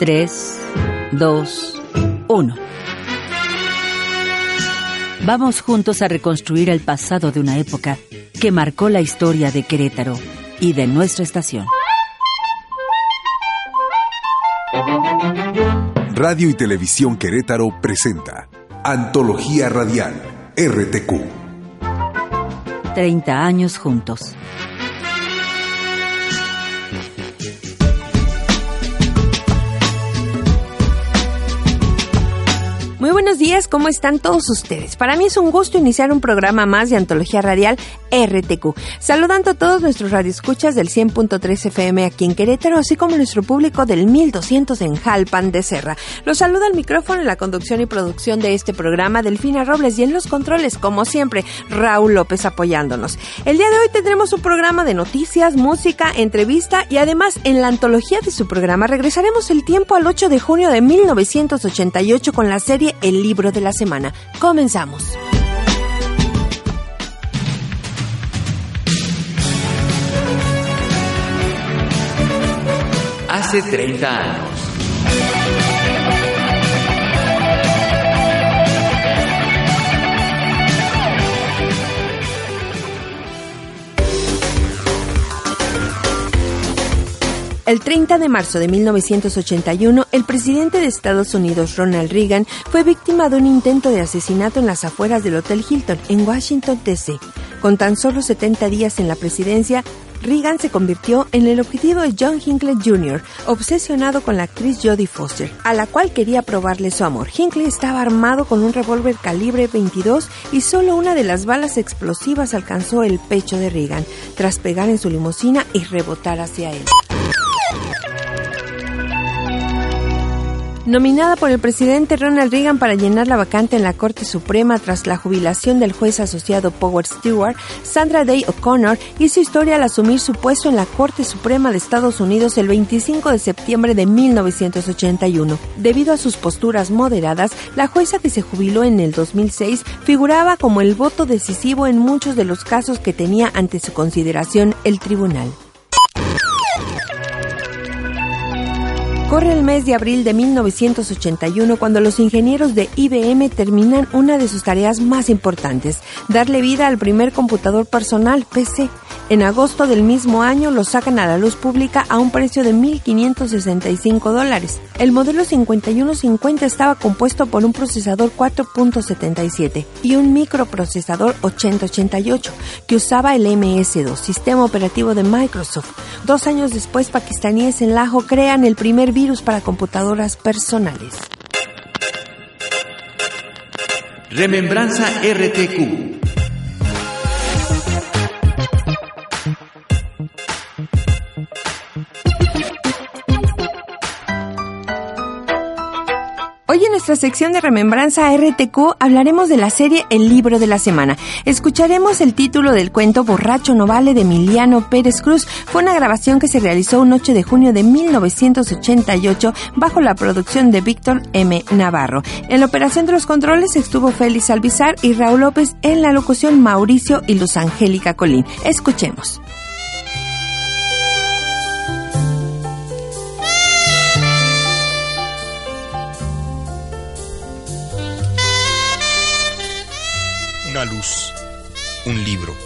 3, 2, 1. Vamos juntos a reconstruir el pasado de una época que marcó la historia de Querétaro y de nuestra estación. Radio y Televisión Querétaro presenta Antología Radial RTQ. 30 años juntos. Días, ¿cómo están todos ustedes? Para mí es un gusto iniciar un programa más de Antología Radial RTQ. Saludando a todos nuestros radioescuchas del 100.3 FM aquí en Querétaro, así como nuestro público del 1200 en Jalpan de Serra. Los saluda al micrófono en la conducción y producción de este programa Delfina Robles y en los controles, como siempre, Raúl López apoyándonos. El día de hoy tendremos un programa de noticias, música, entrevista y además en la antología de su programa regresaremos el tiempo al 8 de junio de 1988 con la serie el libro de la semana. Comenzamos. Hace 30 años. El 30 de marzo de 1981, el presidente de Estados Unidos, Ronald Reagan, fue víctima de un intento de asesinato en las afueras del Hotel Hilton, en Washington, D.C. Con tan solo 70 días en la presidencia, Reagan se convirtió en el objetivo de John Hinckley Jr., obsesionado con la actriz Jodie Foster, a la cual quería probarle su amor. Hinckley estaba armado con un revólver calibre 22 y solo una de las balas explosivas alcanzó el pecho de Reagan, tras pegar en su limusina y rebotar hacia él. Nominada por el presidente Ronald Reagan para llenar la vacante en la Corte Suprema tras la jubilación del juez asociado Power Stewart, Sandra Day O'Connor hizo historia al asumir su puesto en la Corte Suprema de Estados Unidos el 25 de septiembre de 1981. Debido a sus posturas moderadas, la jueza que se jubiló en el 2006 figuraba como el voto decisivo en muchos de los casos que tenía ante su consideración el tribunal. Corre el mes de abril de 1981 cuando los ingenieros de IBM terminan una de sus tareas más importantes, darle vida al primer computador personal, PC. En agosto del mismo año lo sacan a la luz pública a un precio de 1.565 dólares. El modelo 5150 estaba compuesto por un procesador 4.77 y un microprocesador 8088 que usaba el MS2, sistema operativo de Microsoft. Dos años después, pakistaníes en Lajo crean el primer virus para computadoras personales. Remembranza RTQ. Hoy en nuestra sección de Remembranza RTQ hablaremos de la serie El libro de la semana. Escucharemos el título del cuento Borracho no vale de Emiliano Pérez Cruz. Fue una grabación que se realizó un 8 de junio de 1988 bajo la producción de Víctor M. Navarro. En la operación de los controles estuvo Félix Albizar y Raúl López en la locución Mauricio y Luz Angélica Colín. Escuchemos. Una luz, un libro,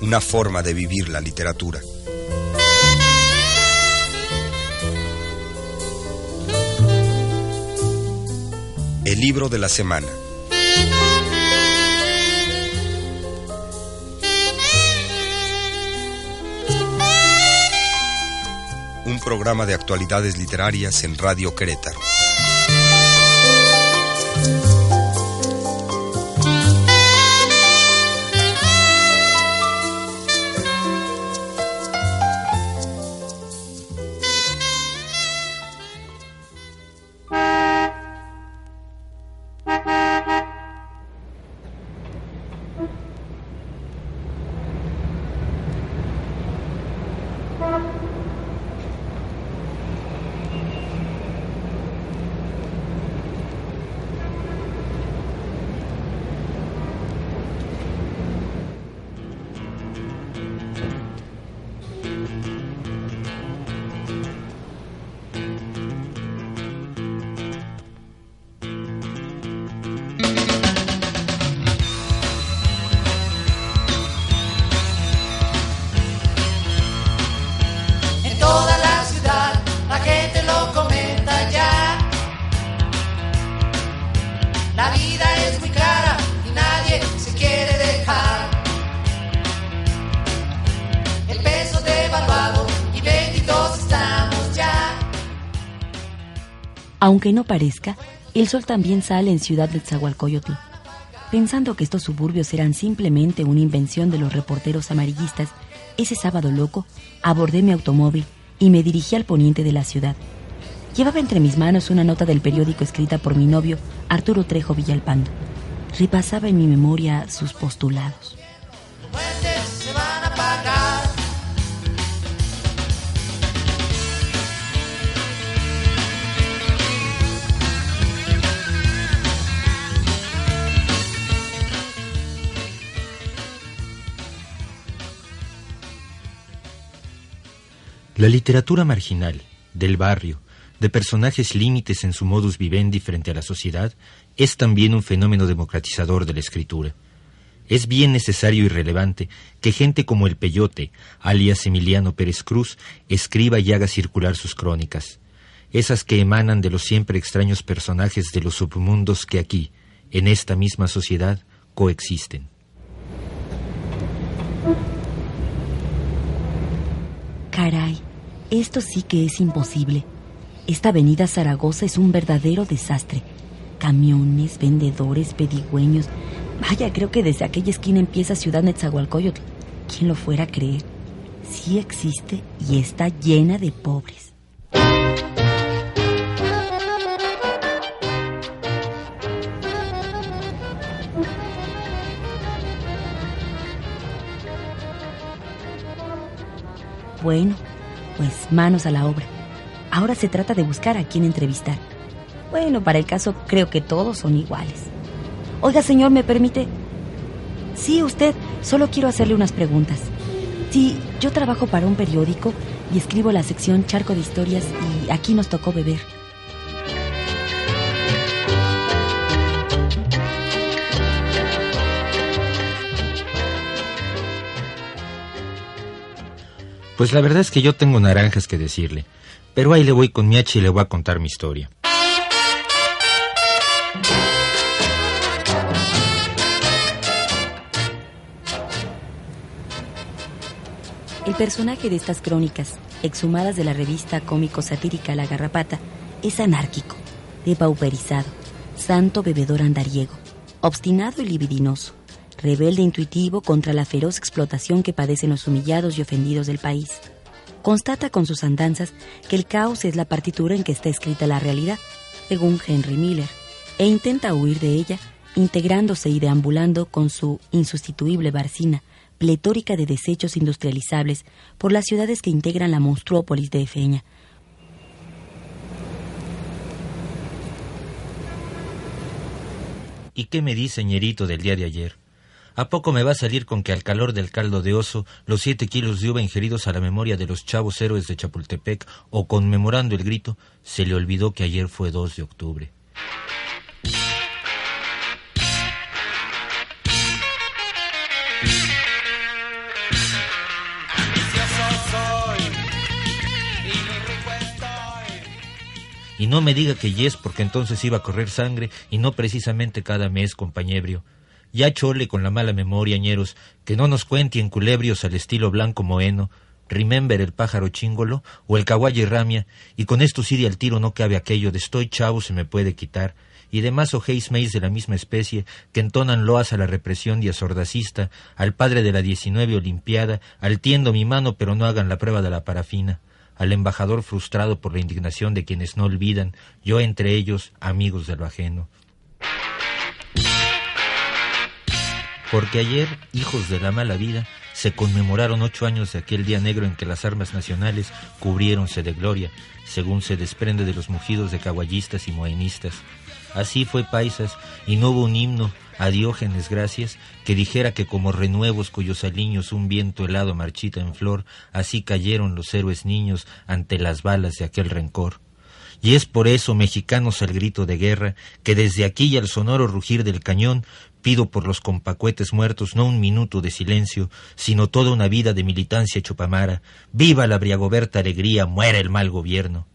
una forma de vivir la literatura. El libro de la semana. Un programa de actualidades literarias en Radio Querétaro. Aunque no parezca, el sol también sale en Ciudad de Tzahualcoyotl. Pensando que estos suburbios eran simplemente una invención de los reporteros amarillistas, ese sábado loco abordé mi automóvil y me dirigí al poniente de la ciudad. Llevaba entre mis manos una nota del periódico escrita por mi novio, Arturo Trejo Villalpando. Repasaba en mi memoria sus postulados. La literatura marginal, del barrio, de personajes límites en su modus vivendi frente a la sociedad, es también un fenómeno democratizador de la escritura. Es bien necesario y relevante que gente como el Peyote, alias Emiliano Pérez Cruz, escriba y haga circular sus crónicas, esas que emanan de los siempre extraños personajes de los submundos que aquí, en esta misma sociedad, coexisten. Caray, esto sí que es imposible. Esta avenida Zaragoza es un verdadero desastre. Camiones, vendedores, pedigüeños. Vaya, creo que desde aquella esquina empieza Ciudad Netzahualcoyotl. ¿Quién lo fuera a creer? Sí existe y está llena de pobres. Bueno, pues manos a la obra. Ahora se trata de buscar a quién entrevistar. Bueno, para el caso creo que todos son iguales. Oiga, señor, ¿me permite? Sí, usted. Solo quiero hacerle unas preguntas. Sí, yo trabajo para un periódico y escribo la sección Charco de Historias y aquí nos tocó beber. Pues la verdad es que yo tengo naranjas que decirle. Pero ahí le voy con mi hacha y le voy a contar mi historia. El personaje de estas crónicas, exhumadas de la revista cómico-satírica La Garrapata, es anárquico, depauperizado, santo bebedor andariego, obstinado y libidinoso, rebelde intuitivo contra la feroz explotación que padecen los humillados y ofendidos del país. Constata con sus andanzas que el caos es la partitura en que está escrita la realidad, según Henry Miller, e intenta huir de ella, integrándose y deambulando con su insustituible barcina, pletórica de desechos industrializables, por las ciudades que integran la monstruópolis de Efeña. ¿Y qué me dice, ñerito, del día de ayer? ¿A poco me va a salir con que al calor del caldo de oso, los siete kilos de uva ingeridos a la memoria de los chavos héroes de Chapultepec o conmemorando el grito, se le olvidó que ayer fue 2 de octubre? Y no me diga que yes, porque entonces iba a correr sangre y no precisamente cada mes, compañebrio. Ya chole con la mala memoria, ñeros, que no nos cuenten culebrios al estilo blanco moeno, Remember el pájaro chingolo o el caguaye ramia, y con esto sí de al tiro no cabe aquello de estoy chavo se me puede quitar, y demás ojéis meis de la misma especie que entonan loas a la represión diasordacista, al padre de la diecinueve olimpiada, al tiendo mi mano pero no hagan la prueba de la parafina al embajador frustrado por la indignación de quienes no olvidan, yo entre ellos, amigos de lo ajeno. Porque ayer, hijos de la mala vida, se conmemoraron ocho años de aquel día negro en que las armas nacionales cubriéronse de gloria, según se desprende de los mugidos de caguallistas y moenistas. Así fue paisas, y no hubo un himno a Diógenes gracias, que dijera que como renuevos cuyos aliños un viento helado marchita en flor, así cayeron los héroes niños ante las balas de aquel rencor. Y es por eso, mexicanos al grito de guerra, que desde aquí y al sonoro rugir del cañón, pido por los compacuetes muertos no un minuto de silencio, sino toda una vida de militancia chupamara. Viva la briagoberta alegría, muera el mal gobierno.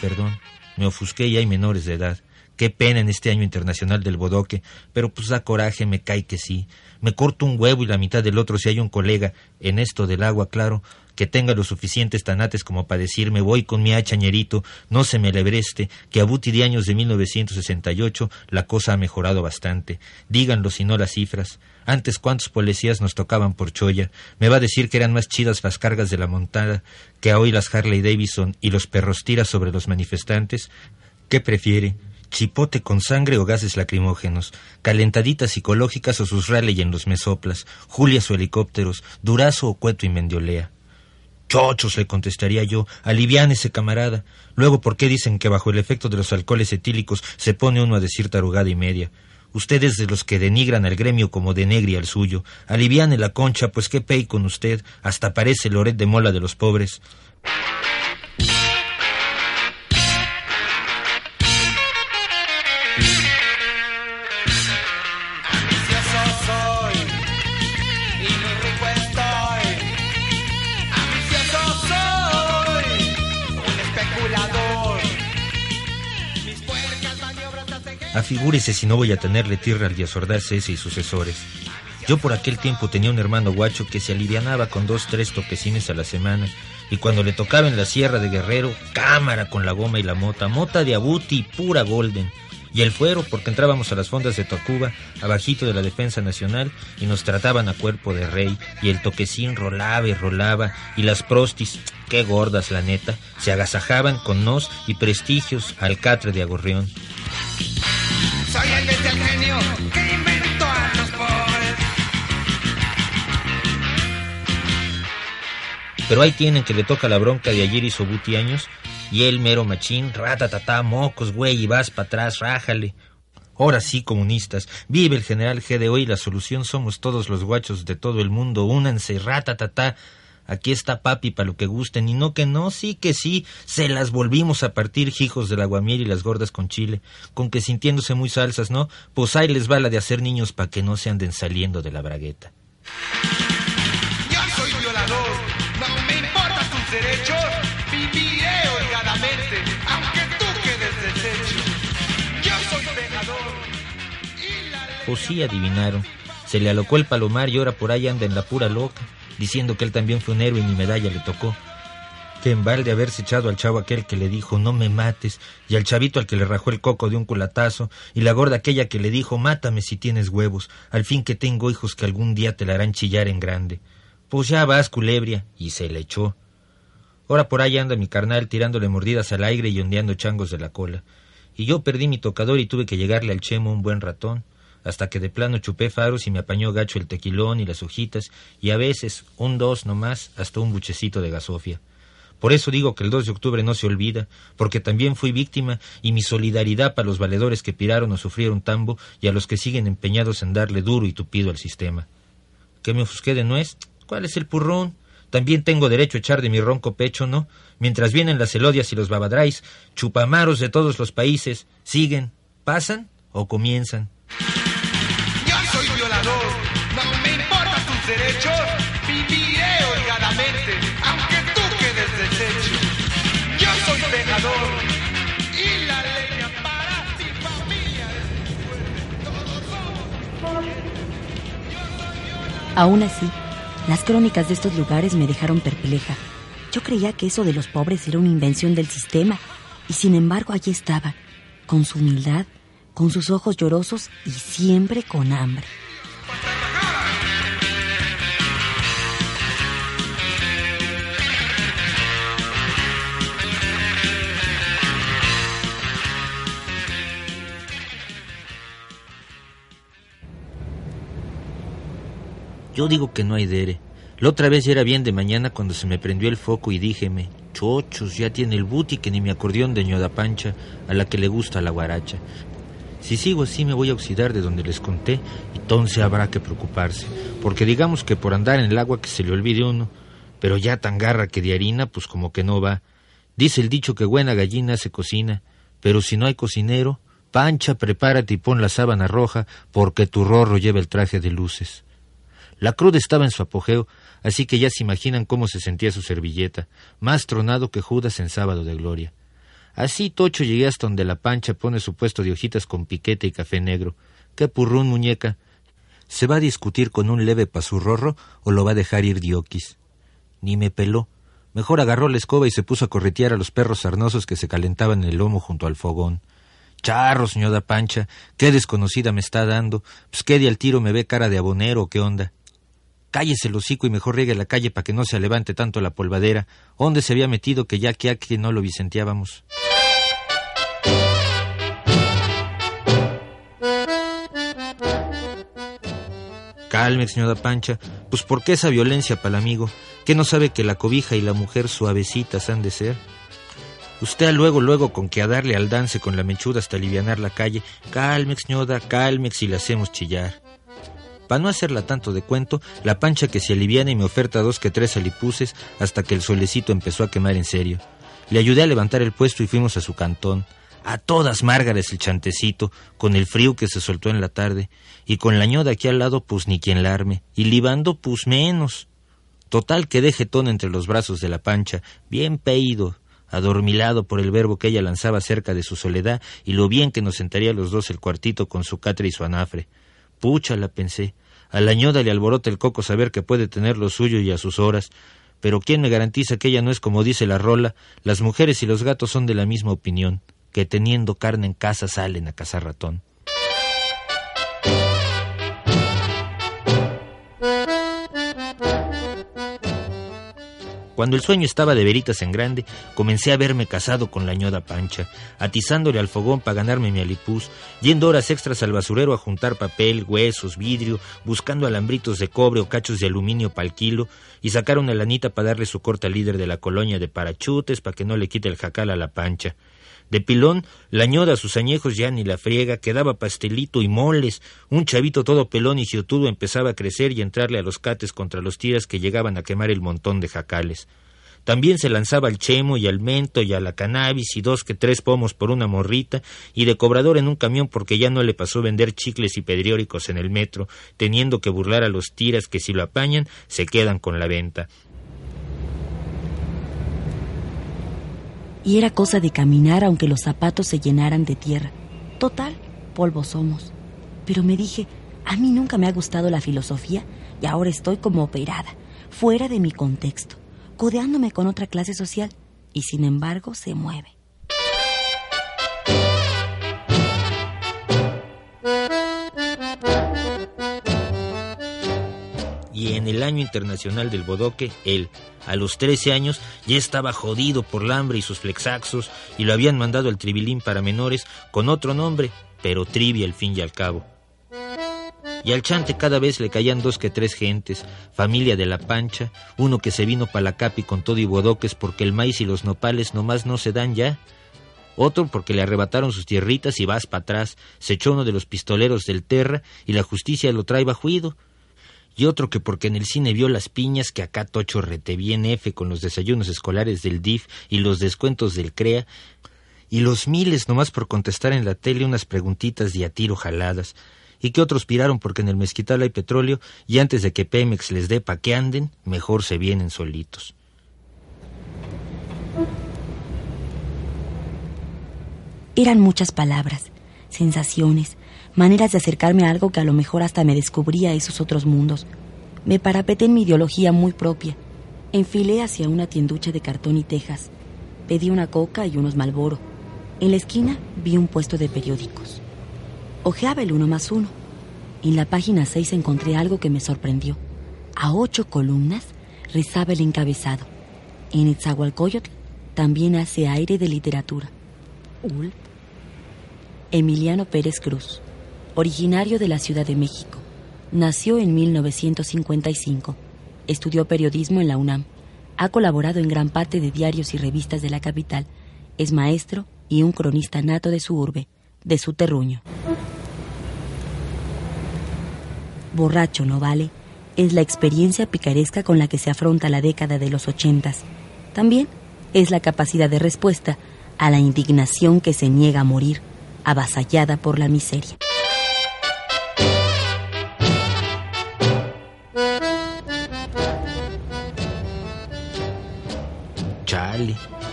Perdón, me ofusqué y hay menores de edad. Qué pena en este año internacional del bodoque, pero pues da coraje, me cae que sí. Me corto un huevo y la mitad del otro si hay un colega, en esto del agua, claro, que tenga los suficientes tanates como para decirme voy con mi hacha ñerito, no se me lebreste, que a Buti de años de 1968 la cosa ha mejorado bastante. Díganlo si no las cifras. Antes cuántos policías nos tocaban por cholla. Me va a decir que eran más chidas las cargas de la montada que hoy las Harley Davidson y los perros tiras sobre los manifestantes. ¿Qué prefiere? chipote con sangre o gases lacrimógenos, calentaditas psicológicas o sus raleigh en los mesoplas, julias o helicópteros, durazo o cueto y mendiolea. Chochos, le contestaría yo, ese camarada. Luego, ¿por qué dicen que bajo el efecto de los alcoholes etílicos se pone uno a decir tarugada y media? Ustedes de los que denigran al gremio como denegri al suyo. Aliviane la concha, pues qué pey con usted, hasta parece loret de mola de los pobres. Afigúrese si no voy a tenerle tierra al Díaz ese y sucesores. Yo por aquel tiempo tenía un hermano guacho que se alivianaba con dos, tres toquecines a la semana, y cuando le tocaba en la sierra de Guerrero, cámara con la goma y la mota, mota de abuti, pura golden. Y el fuero, porque entrábamos a las fondas de Tacuba, abajito de la Defensa Nacional, y nos trataban a cuerpo de rey, y el toquecín rolaba y rolaba, y las prostis, qué gordas la neta, se agasajaban con nos y prestigios al catre de Agorrión. Soy el genio que inventó a los pobres. Pero ahí tienen que le toca la bronca de ayer hizo Buti años y el mero machín, rata, mocos, güey, y vas para atrás, rájale. Ahora sí, comunistas, vive el general GDO y la solución somos todos los guachos de todo el mundo, únanse, rata, Aquí está papi para lo que gusten, y no que no, sí que sí, se las volvimos a partir, hijos del aguamiel y las gordas con chile, con que sintiéndose muy salsas, ¿no? Pues ahí les va la de hacer niños para que no se anden saliendo de la bragueta. Yo soy violador, no me importan tus derechos, viviré holgadamente, aunque tú quedes deshecho. Yo soy la Pues sí adivinaron, se le alocó el palomar y ahora por ahí anda en la pura loca diciendo que él también fue un héroe y ni medalla le tocó. Que en balde haberse echado al chavo aquel que le dijo no me mates, y al chavito al que le rajó el coco de un culatazo, y la gorda aquella que le dijo mátame si tienes huevos, al fin que tengo hijos que algún día te la harán chillar en grande. Pues ya vas, culebria, y se le echó. Ahora por ahí anda mi carnal tirándole mordidas al aire y ondeando changos de la cola. Y yo perdí mi tocador y tuve que llegarle al chemo un buen ratón hasta que de plano chupé faros y me apañó gacho el tequilón y las hojitas, y a veces, un dos nomás, hasta un buchecito de gasofia. Por eso digo que el 2 de octubre no se olvida, porque también fui víctima y mi solidaridad para los valedores que piraron o sufrieron tambo y a los que siguen empeñados en darle duro y tupido al sistema. ¿Qué me ofusqué de nuez? ¿Cuál es el purrón? También tengo derecho a echar de mi ronco pecho, ¿no? Mientras vienen las elodias y los babadrais, chupamaros de todos los países, ¿siguen, pasan o comienzan? Aún así, las crónicas de estos lugares me dejaron perpleja. Yo creía que eso de los pobres era una invención del sistema, y sin embargo allí estaba, con su humildad, con sus ojos llorosos y siempre con hambre. Yo digo que no hay dere. La otra vez era bien de mañana cuando se me prendió el foco y díjeme, chochos, ya tiene el buti que ni mi acordeón de ñoda pancha a la que le gusta la guaracha. Si sigo así me voy a oxidar de donde les conté, y entonces habrá que preocuparse, porque digamos que por andar en el agua que se le olvide uno, pero ya tan garra que de harina, pues como que no va. Dice el dicho que buena gallina se cocina, pero si no hay cocinero, pancha, prepárate y pon la sábana roja, porque tu rorro lleva el traje de luces. La cruda estaba en su apogeo, así que ya se imaginan cómo se sentía su servilleta, más tronado que Judas en sábado de gloria. Así tocho llegué hasta donde la pancha pone su puesto de hojitas con piquete y café negro. ¡Qué purrún, muñeca! ¿Se va a discutir con un leve pasurrorro o lo va a dejar ir dioquis? Ni me peló. Mejor agarró la escoba y se puso a corretear a los perros sarnosos que se calentaban en el lomo junto al fogón. Charro, señora Pancha, qué desconocida me está dando. Pues qué de al tiro me ve cara de abonero qué onda. Cállese el hocico y mejor riegue la calle para que no se levante tanto la polvadera. ¿Dónde se había metido que ya que aquí no lo vicenteábamos? Calme, señora Pancha. Pues ¿por qué esa violencia para el amigo? ¿Qué no sabe que la cobija y la mujer suavecitas han de ser? Usted luego, luego con que a darle al dance con la mechuda hasta alivianar la calle. Calmex, señora, calmex y la hacemos chillar. Para no hacerla tanto de cuento, la pancha que se aliviana y me oferta dos que tres alipuses hasta que el solecito empezó a quemar en serio. Le ayudé a levantar el puesto y fuimos a su cantón. A todas márgares el chantecito, con el frío que se soltó en la tarde, y con la ñoda aquí al lado, pues ni quien la arme, y libando, pues menos. Total que deje ton entre los brazos de la pancha, bien peído, adormilado por el verbo que ella lanzaba cerca de su soledad y lo bien que nos sentaría los dos el cuartito con su catre y su anafre. Pucha, la pensé. A la ñoda le alborota el coco saber que puede tener lo suyo y a sus horas. Pero ¿quién me garantiza que ella no es como dice la rola? Las mujeres y los gatos son de la misma opinión que teniendo carne en casa salen a cazar ratón. Cuando el sueño estaba de veritas en grande, comencé a verme casado con la ñoda Pancha, atizándole al fogón para ganarme mi alipuz, yendo horas extras al basurero a juntar papel, huesos, vidrio, buscando alambritos de cobre o cachos de aluminio para el kilo, y sacar una lanita para darle su corta líder de la colonia de parachutes para que no le quite el jacal a la Pancha. De pilón, la ñoda sus añejos ya ni la friega, quedaba pastelito y moles. Un chavito todo pelón y ciotudo empezaba a crecer y entrarle a los cates contra los tiras que llegaban a quemar el montón de jacales. También se lanzaba al chemo y al mento y a la cannabis y dos que tres pomos por una morrita y de cobrador en un camión porque ya no le pasó vender chicles y pedrióricos en el metro, teniendo que burlar a los tiras que si lo apañan se quedan con la venta. Y era cosa de caminar aunque los zapatos se llenaran de tierra. Total, polvo somos. Pero me dije, a mí nunca me ha gustado la filosofía y ahora estoy como operada, fuera de mi contexto, codeándome con otra clase social y sin embargo se mueve. Y en el año internacional del bodoque, él, a los 13 años, ya estaba jodido por la hambre y sus flexaxos y lo habían mandado al tribilín para menores con otro nombre, pero trivia al fin y al cabo. Y al chante cada vez le caían dos que tres gentes, familia de la pancha, uno que se vino para la capi con todo y bodoques porque el maíz y los nopales nomás no se dan ya, otro porque le arrebataron sus tierritas y vas para atrás, se echó uno de los pistoleros del Terra y la justicia lo trae bajuido, y otro que porque en el cine vio las piñas que acá Tocho rete bien F con los desayunos escolares del DIF y los descuentos del CREA, y los miles nomás por contestar en la tele unas preguntitas de a tiro jaladas, y que otros piraron porque en el mezquital hay petróleo y antes de que Pemex les dé pa' que anden, mejor se vienen solitos. Eran muchas palabras, sensaciones, maneras de acercarme a algo que a lo mejor hasta me descubría esos otros mundos. Me parapeté en mi ideología muy propia. Enfilé hacia una tienducha de cartón y tejas. Pedí una coca y unos malboro. En la esquina vi un puesto de periódicos. Ojeaba el uno más uno. En la página 6 encontré algo que me sorprendió. A ocho columnas rezaba el encabezado. En Itzahualcoyotl también hace aire de literatura. Ul. Emiliano Pérez Cruz originario de la Ciudad de México. Nació en 1955. Estudió periodismo en la UNAM. Ha colaborado en gran parte de diarios y revistas de la capital. Es maestro y un cronista nato de su urbe, de su terruño. Borracho, ¿no vale? Es la experiencia picaresca con la que se afronta la década de los ochentas. También es la capacidad de respuesta a la indignación que se niega a morir, avasallada por la miseria.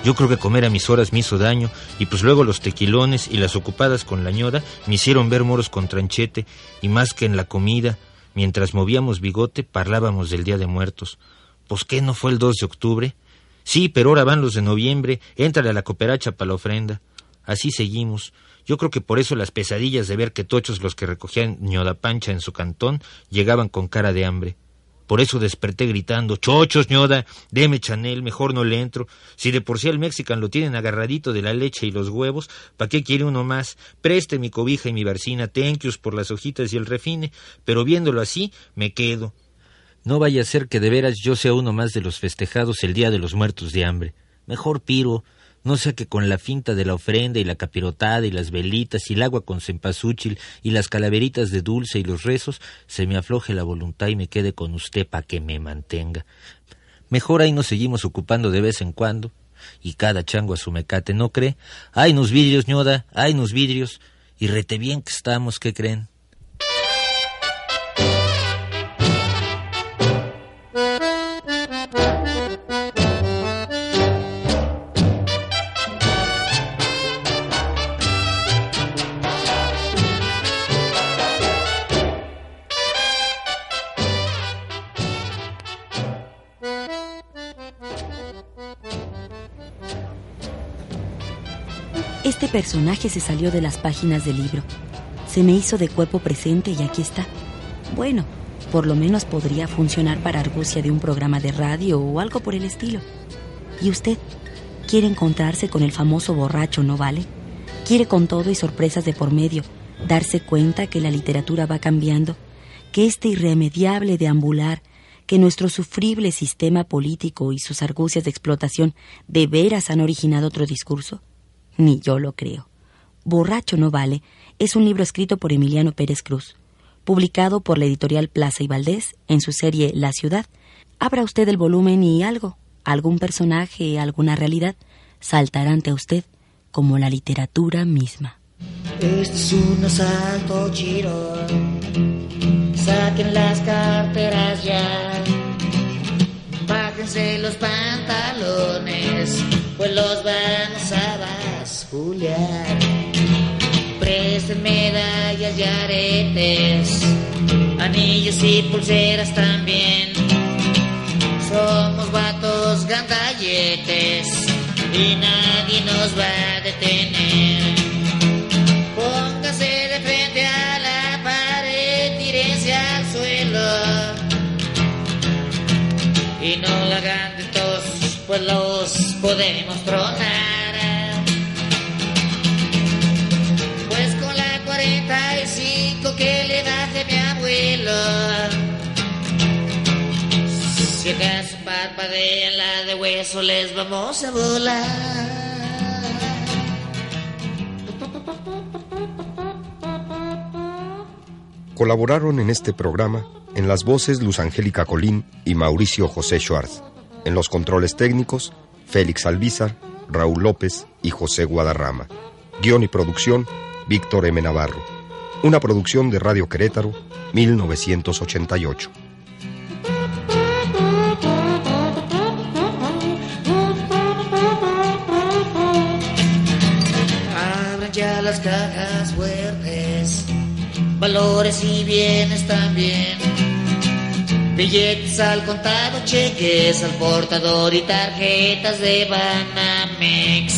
Yo creo que comer a mis horas me hizo daño y pues luego los tequilones y las ocupadas con la ñoda me hicieron ver moros con tranchete y más que en la comida, mientras movíamos bigote, parlábamos del Día de Muertos. Pues qué no fue el 2 de octubre. Sí, pero ahora van los de noviembre. Éntrale a la cooperacha para la ofrenda. Así seguimos. Yo creo que por eso las pesadillas de ver que tochos los que recogían ñoda pancha en su cantón llegaban con cara de hambre. Por eso desperté gritando, chochos, ñoda, deme chanel, mejor no le entro. Si de por sí al mexican lo tienen agarradito de la leche y los huevos, ¿pa' qué quiere uno más? Preste mi cobija y mi barcina, tenquios por las hojitas y el refine, pero viéndolo así, me quedo. No vaya a ser que de veras yo sea uno más de los festejados el día de los muertos de hambre. Mejor piro, no sea que con la finta de la ofrenda y la capirotada y las velitas y el agua con cempasúchil y las calaveritas de dulce y los rezos se me afloje la voluntad y me quede con usted pa' que me mantenga. Mejor ahí nos seguimos ocupando de vez en cuando y cada chango a su mecate, ¿no cree? Ay, nos vidrios, ñoda, ay, nos vidrios. Y rete bien que estamos, ¿qué creen? Personaje se salió de las páginas del libro. Se me hizo de cuerpo presente y aquí está. Bueno, por lo menos podría funcionar para argucia de un programa de radio o algo por el estilo. ¿Y usted? ¿Quiere encontrarse con el famoso borracho, no vale? ¿Quiere con todo y sorpresas de por medio darse cuenta que la literatura va cambiando, que este irremediable deambular, que nuestro sufrible sistema político y sus argucias de explotación de veras han originado otro discurso? Ni yo lo creo. Borracho no vale es un libro escrito por Emiliano Pérez Cruz, publicado por la editorial Plaza y Valdés en su serie La Ciudad. Abra usted el volumen y algo, algún personaje, alguna realidad, saltará ante usted como la literatura misma. Este es un asalto giro. Saquen las carteras ya. Bájense los pantalones, pues los vamos a Presten medallas y aretes, anillos y pulseras también. Somos vatos gandalletes y nadie nos va a detener. Póngase de frente a la pared, tírense al suelo. Y no la hagan de tos, pues los podemos tronar. Que le baje mi abuelo. Si de hueso, les vamos a volar. Colaboraron en este programa en las voces Luz Angélica Colín y Mauricio José Schwartz. En los controles técnicos, Félix Albizar, Raúl López y José Guadarrama. Guión y producción, Víctor M. Navarro. Una producción de Radio Querétaro, 1988. Abran ya las cajas fuertes, valores y bienes también. Billetes al contado, cheques al portador y tarjetas de Banamex.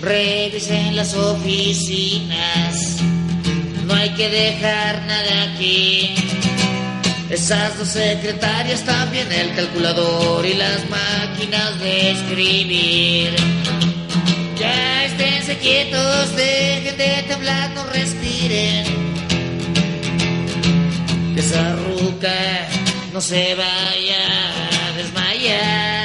Revisen las oficinas, no hay que dejar nada aquí. Esas dos secretarias también el calculador y las máquinas de escribir. Ya esténse quietos, dejen de temblar, no respiren. Esa ruca no se vaya a desmayar.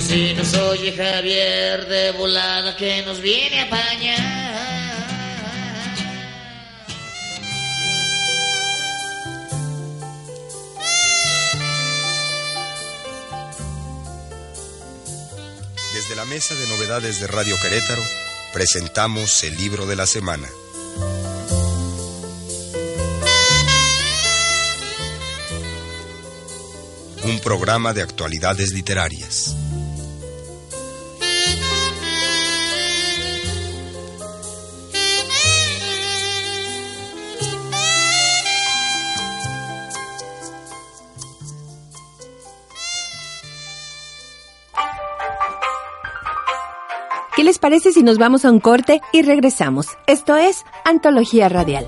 Pues si nos oye Javier de volada que nos viene a apañar. Desde la mesa de novedades de Radio Querétaro, presentamos el libro de la semana. Un programa de actualidades literarias. Les parece si nos vamos a un corte y regresamos? Esto es Antología Radial.